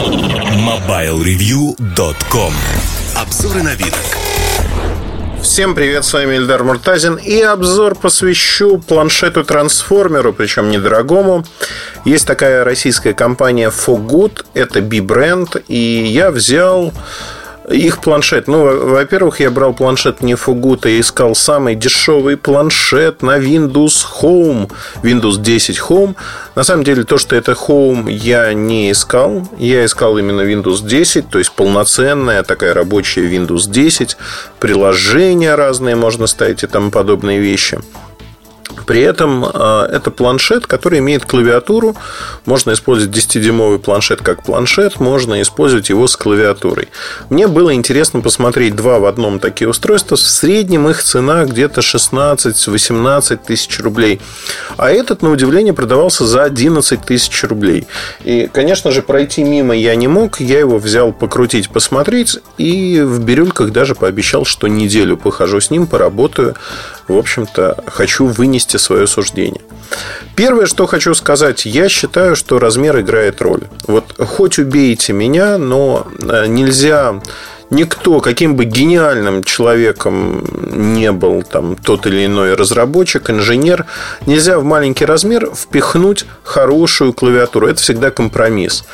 MobileReview.com Обзоры на вид. Всем привет, с вами Ильдар Муртазин И обзор посвящу планшету-трансформеру, причем недорогому Есть такая российская компания Fogood, это B-бренд И я взял их планшет. Ну, во-первых, я брал планшет не Фугута, я искал самый дешевый планшет на Windows Home, Windows 10 Home. На самом деле, то, что это Home, я не искал. Я искал именно Windows 10, то есть полноценная такая рабочая Windows 10. Приложения разные можно ставить и тому подобные вещи. При этом а, это планшет, который имеет клавиатуру. Можно использовать 10-дюймовый планшет как планшет, можно использовать его с клавиатурой. Мне было интересно посмотреть два в одном такие устройства. В среднем их цена где-то 16-18 тысяч рублей. А этот, на удивление, продавался за 11 тысяч рублей. И, конечно же, пройти мимо я не мог. Я его взял покрутить, посмотреть. И в бирюльках даже пообещал, что неделю похожу с ним, поработаю. В общем-то, хочу вынести свое суждение. Первое, что хочу сказать, я считаю, что размер играет роль. Вот хоть убейте меня, но э, нельзя никто, каким бы гениальным человеком не был там тот или иной разработчик, инженер, нельзя в маленький размер впихнуть хорошую клавиатуру. Это всегда компромисс.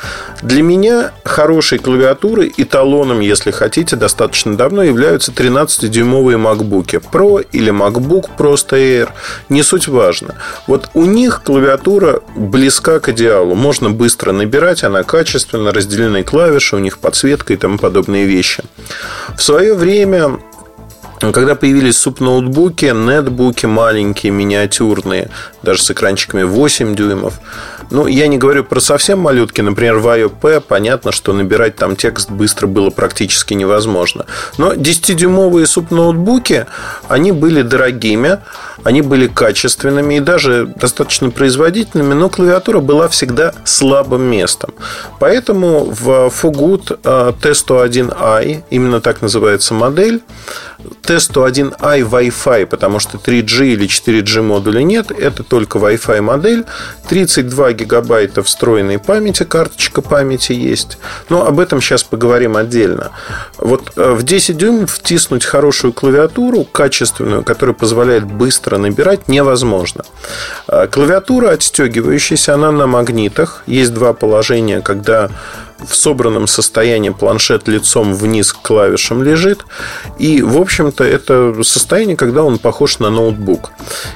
Для меня хорошей клавиатуры эталоном, если хотите, достаточно давно являются 13-дюймовые MacBook Pro или MacBook просто Air. Не суть важно. Вот у них клавиатура близка к идеалу. Можно быстро набирать, она качественно, разделенные клавиши, у них подсветка и тому подобные вещи. В свое время когда появились суп-ноутбуки, нетбуки маленькие, миниатюрные, даже с экранчиками 8 дюймов. Ну, я не говорю про совсем малютки. Например, в IOP понятно, что набирать там текст быстро было практически невозможно. Но 10-дюймовые суп-ноутбуки, они были дорогими, они были качественными и даже достаточно производительными, но клавиатура была всегда слабым местом. Поэтому в Fugood T101i, именно так называется модель, T101i Wi-Fi, потому что 3G или 4G модуля нет, это только Wi-Fi модель, 32 гигабайта встроенной памяти, карточка памяти есть. Но об этом сейчас поговорим отдельно. Вот э, в 10 дюймов втиснуть хорошую клавиатуру, качественную, которая позволяет быстро набирать, невозможно. Э, клавиатура отстегивающаяся, она на магнитах. Есть два положения, когда в собранном состоянии планшет лицом вниз к клавишам лежит. И, в общем-то, это состояние, когда он похож на ноутбук.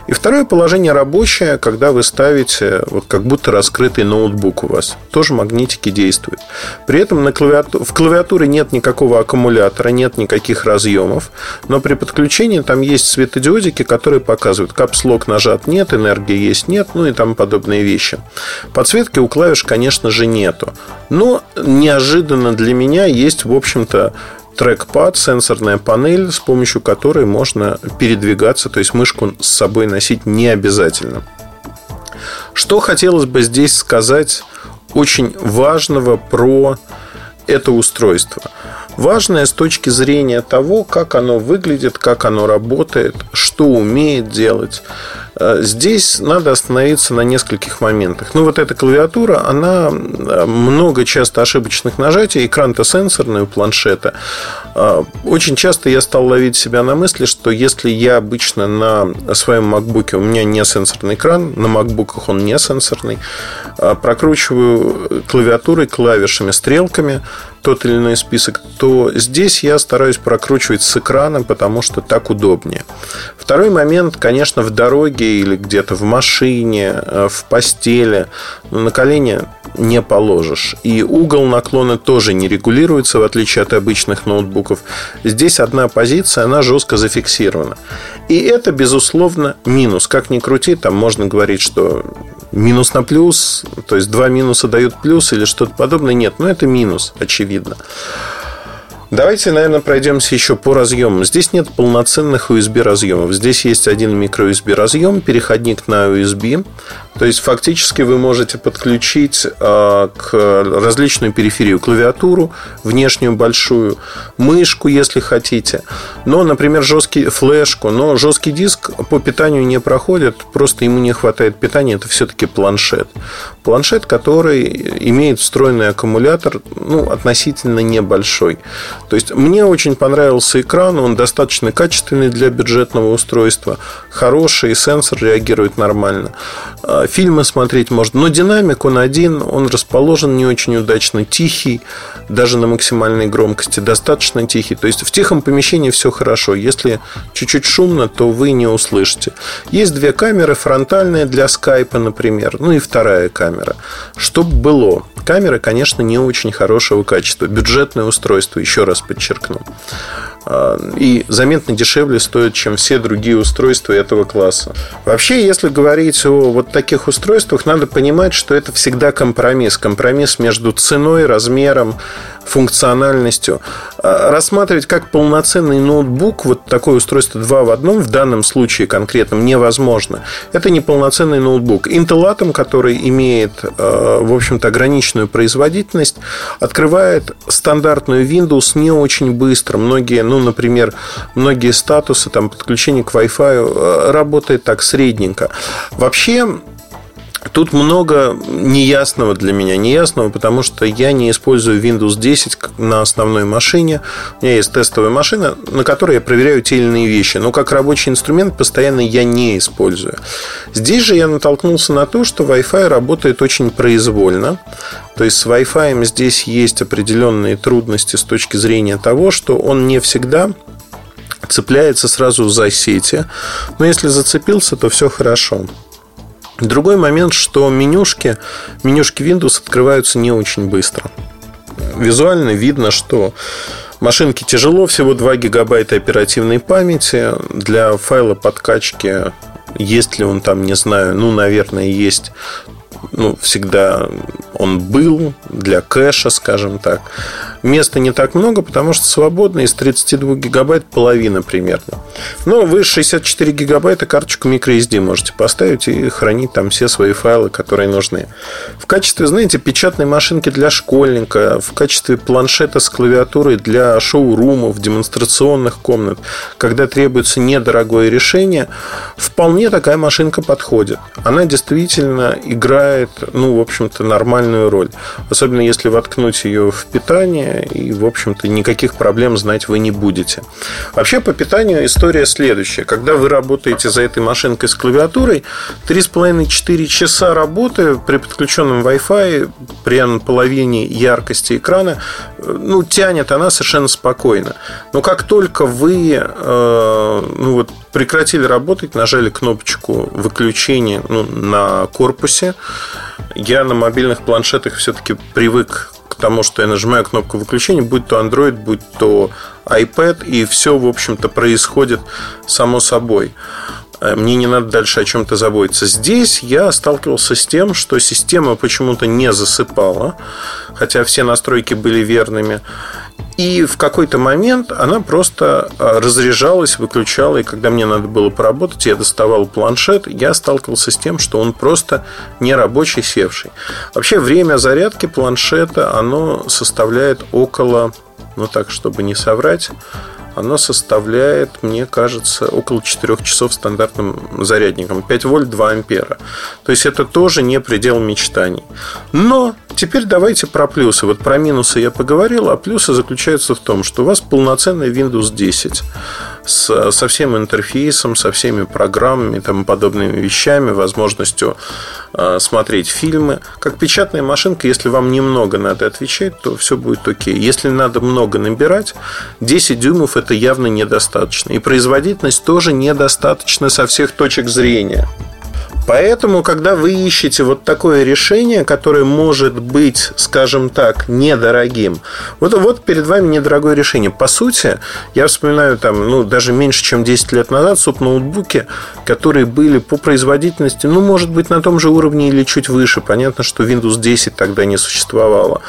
И второе положение рабочее, когда вы ставите вот как будто раскрытый ноутбук у вас. Тоже магнитики действуют. При этом на клавиату... в клавиатуре нет никакого аккумулятора, нет никаких разъемов. Но при подключении там есть светодиодики, которые показывают, капслок нажат нет, энергии есть нет, ну и тому подобные вещи. Подсветки у клавиш, конечно же, нету. Но неожиданно для меня есть, в общем-то, трекпад, сенсорная панель, с помощью которой можно передвигаться, то есть мышку с собой носить не обязательно. Что хотелось бы здесь сказать очень важного про это устройство. Важное с точки зрения того, как оно выглядит, как оно работает, что умеет делать. Э, здесь надо остановиться на нескольких моментах. Ну, вот эта клавиатура, она э, много часто ошибочных нажатий, экран-то сенсорный у планшета. Э, очень часто я стал ловить себя на мысли, что если я обычно на своем MacBook, у меня не сенсорный экран, на MacBook он не сенсорный, прокручиваю клавиатурой, клавишами, стрелками, тот или иной список, то здесь я стараюсь прокручивать с экрана, потому что так удобнее. Второй момент, конечно, в дороге или где-то в машине, э, в постели на колени не положишь. И угол наклона тоже не регулируется, в отличие от обычных ноутбуков. Здесь одна позиция, она жестко зафиксирована. И это, безусловно, минус. Как ни крути, там можно говорить, что минус на плюс, то есть два минуса дают плюс или что-то подобное. Нет, но это минус, очевидно. Давайте, наверное, пройдемся еще по разъемам. Здесь нет полноценных USB разъемов. Здесь есть один микро-USB разъем, переходник на USB. То есть, фактически вы можете подключить э, к различную периферию клавиатуру, внешнюю большую, мышку, если хотите. Но, например, жесткий флешку. Но жесткий диск по питанию не проходит, просто ему не хватает питания. Это все-таки планшет. Планшет, который имеет встроенный аккумулятор, ну, относительно небольшой. То есть мне очень понравился экран, он достаточно качественный для бюджетного устройства, хороший, сенсор реагирует нормально. А, фильмы смотреть можно, но динамик он один, он расположен не очень удачно, тихий, даже на максимальной громкости, достаточно тихий. То есть в тихом помещении все хорошо. Если чуть-чуть шумно, то вы не услышите. Есть две камеры, фронтальная для скайпа, например, ну и вторая камера. Чтобы было. Камера, конечно, не очень хорошего качества. Бюджетное устройство, еще раз подчеркну. А, и заметно дешевле стоит, чем все другие устройства этого класса. Вообще, если говорить о вот таких устройствах, надо понимать, что это всегда компромисс. Компромисс между ценой, размером, функциональностью. А, рассматривать как полноценный ноутбук, вот такое устройство 2 в одном, в данном случае конкретном, невозможно. Это не полноценный ноутбук. Intel Atom, который имеет, а, в общем-то, ограниченную производительность, открывает стандартную Windows не очень быстро. Многие ну, например, многие статусы, там, подключение к Wi-Fi э, работает так средненько. Вообще, Тут много неясного для меня. Неясного, потому что я не использую Windows 10 на основной машине. У меня есть тестовая машина, на которой я проверяю те или иные вещи. Но как рабочий инструмент постоянно я не использую. Здесь же я натолкнулся на то, что Wi-Fi работает очень произвольно. То есть с Wi-Fi здесь есть определенные трудности с точки зрения того, что он не всегда цепляется сразу за сети. Но если зацепился, то все хорошо. Другой момент, что менюшки, менюшки Windows открываются не очень быстро. Визуально видно, что машинке тяжело, всего 2 гигабайта оперативной памяти. Для файла подкачки есть ли он там, не знаю, ну, наверное, есть ну, всегда он был для кэша, скажем так. Места не так много, потому что свободно из 32 гигабайт половина примерно. Но вы 64 гигабайта карточку microSD можете поставить и хранить там все свои файлы, которые нужны. В качестве, знаете, печатной машинки для школьника, в качестве планшета с клавиатурой для шоурумов, демонстрационных комнат, когда требуется недорогое решение, вполне такая машинка подходит. Она действительно играет, ну, в общем-то, нормальную роль. Особенно если воткнуть ее в питание, и, в общем-то, никаких проблем знать вы не будете. Вообще, по питанию история следующая. Когда вы работаете за этой машинкой с клавиатурой, 3,5-4 часа работы при подключенном Wi-Fi, при половине яркости экрана, ну, тянет она совершенно спокойно. Но как только вы э, ну, вот, прекратили работать, нажали кнопочку выключения ну, на корпусе, я на мобильных планшетах все-таки привык к тому, что я нажимаю кнопку выключения, будь то Android, будь то iPad, и все, в общем-то, происходит само собой. Э, мне не надо дальше о чем-то заботиться. Здесь я сталкивался с тем, что система почему-то не засыпала, хотя все настройки были верными. И в какой-то момент она просто э, разряжалась, выключала, и когда мне надо было поработать, я доставал планшет, я сталкивался с тем, что он просто не рабочий, севший. Вообще время зарядки планшета, оно составляет около, ну так, чтобы не соврать, оно составляет, мне кажется, около 4 часов стандартным зарядником. 5 вольт, 2 ампера. То есть это тоже не предел мечтаний. Но теперь давайте про плюсы. Вот про минусы я поговорил, а плюсы заключаются в том, что у вас полноценный Windows 10 с, со всем интерфейсом, со всеми программами и тому подобными вещами, возможностью э, смотреть фильмы. Как печатная машинка, если вам немного надо отвечать, то все будет окей. Если надо много набирать, 10 дюймов это явно недостаточно. И производительность тоже недостаточна со всех точек зрения. Поэтому, когда вы ищете вот такое решение, которое может быть, скажем так, недорогим, вот, вот перед вами недорогое решение. По сути, я вспоминаю там, ну, даже меньше, чем 10 лет назад, суп-ноутбуки, которые были по производительности, ну, может быть, на том же уровне или чуть выше. Понятно, что Windows 10 тогда не существовало.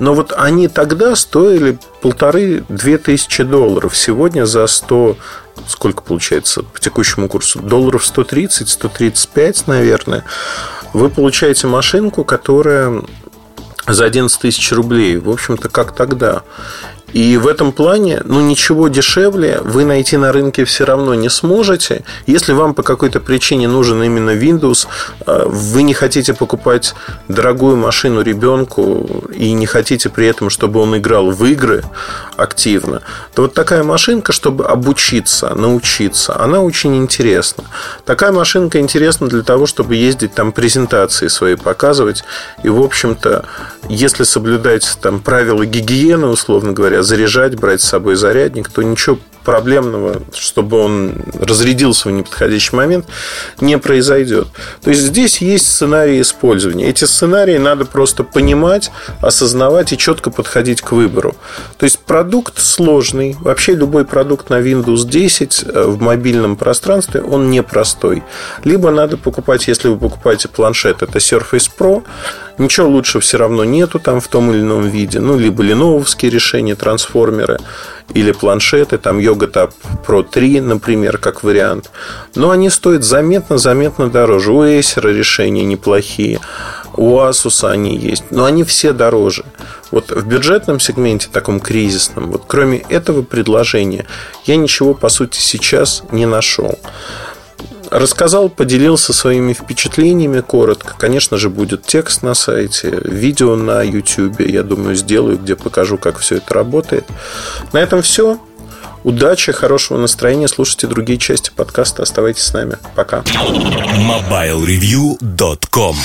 Но вот они тогда стоили полторы-две тысячи долларов. Сегодня за 100 сколько получается по текущему курсу? Долларов 130, 135, наверное. Вы получаете машинку, которая за 11 тысяч рублей. В общем-то, как тогда. И в этом плане, ну, ничего дешевле вы найти на рынке все равно не сможете. Если вам по какой-то причине нужен именно Windows, э, вы не хотите покупать дорогую машину ребенку и не хотите при этом, чтобы он играл в игры активно, то вот такая машинка, чтобы обучиться, научиться, она очень интересна. Такая машинка интересна для того, чтобы ездить там презентации свои показывать. И, в общем-то, если соблюдать там правила гигиены, условно говоря, заряжать, брать с собой зарядник, то ничего проблемного, чтобы он разрядился в неподходящий момент, не произойдет. То есть здесь есть сценарии использования. Эти сценарии надо просто понимать, осознавать и четко подходить к выбору. То есть продукт сложный. Вообще любой продукт на Windows 10 э, в мобильном пространстве, он непростой. Либо надо покупать, если вы покупаете планшет, это Surface Pro, Ничего лучше все равно нету там в том или ином виде. Ну, либо леновские решения, трансформеры, или планшеты, там Yoga Tab Pro 3, например, как вариант. Но они стоят заметно-заметно дороже. У Acer решения неплохие, у Asus они есть, но они все дороже. Вот в бюджетном сегменте, таком кризисном, вот кроме этого предложения, я ничего, по сути, сейчас не нашел. Рассказал, поделился своими впечатлениями коротко. Конечно же, будет текст на сайте, видео на YouTube, я думаю, сделаю, где покажу, как все это работает. На этом все. Удачи, хорошего настроения. Слушайте другие части подкаста. Оставайтесь с нами. Пока. MobileReview.com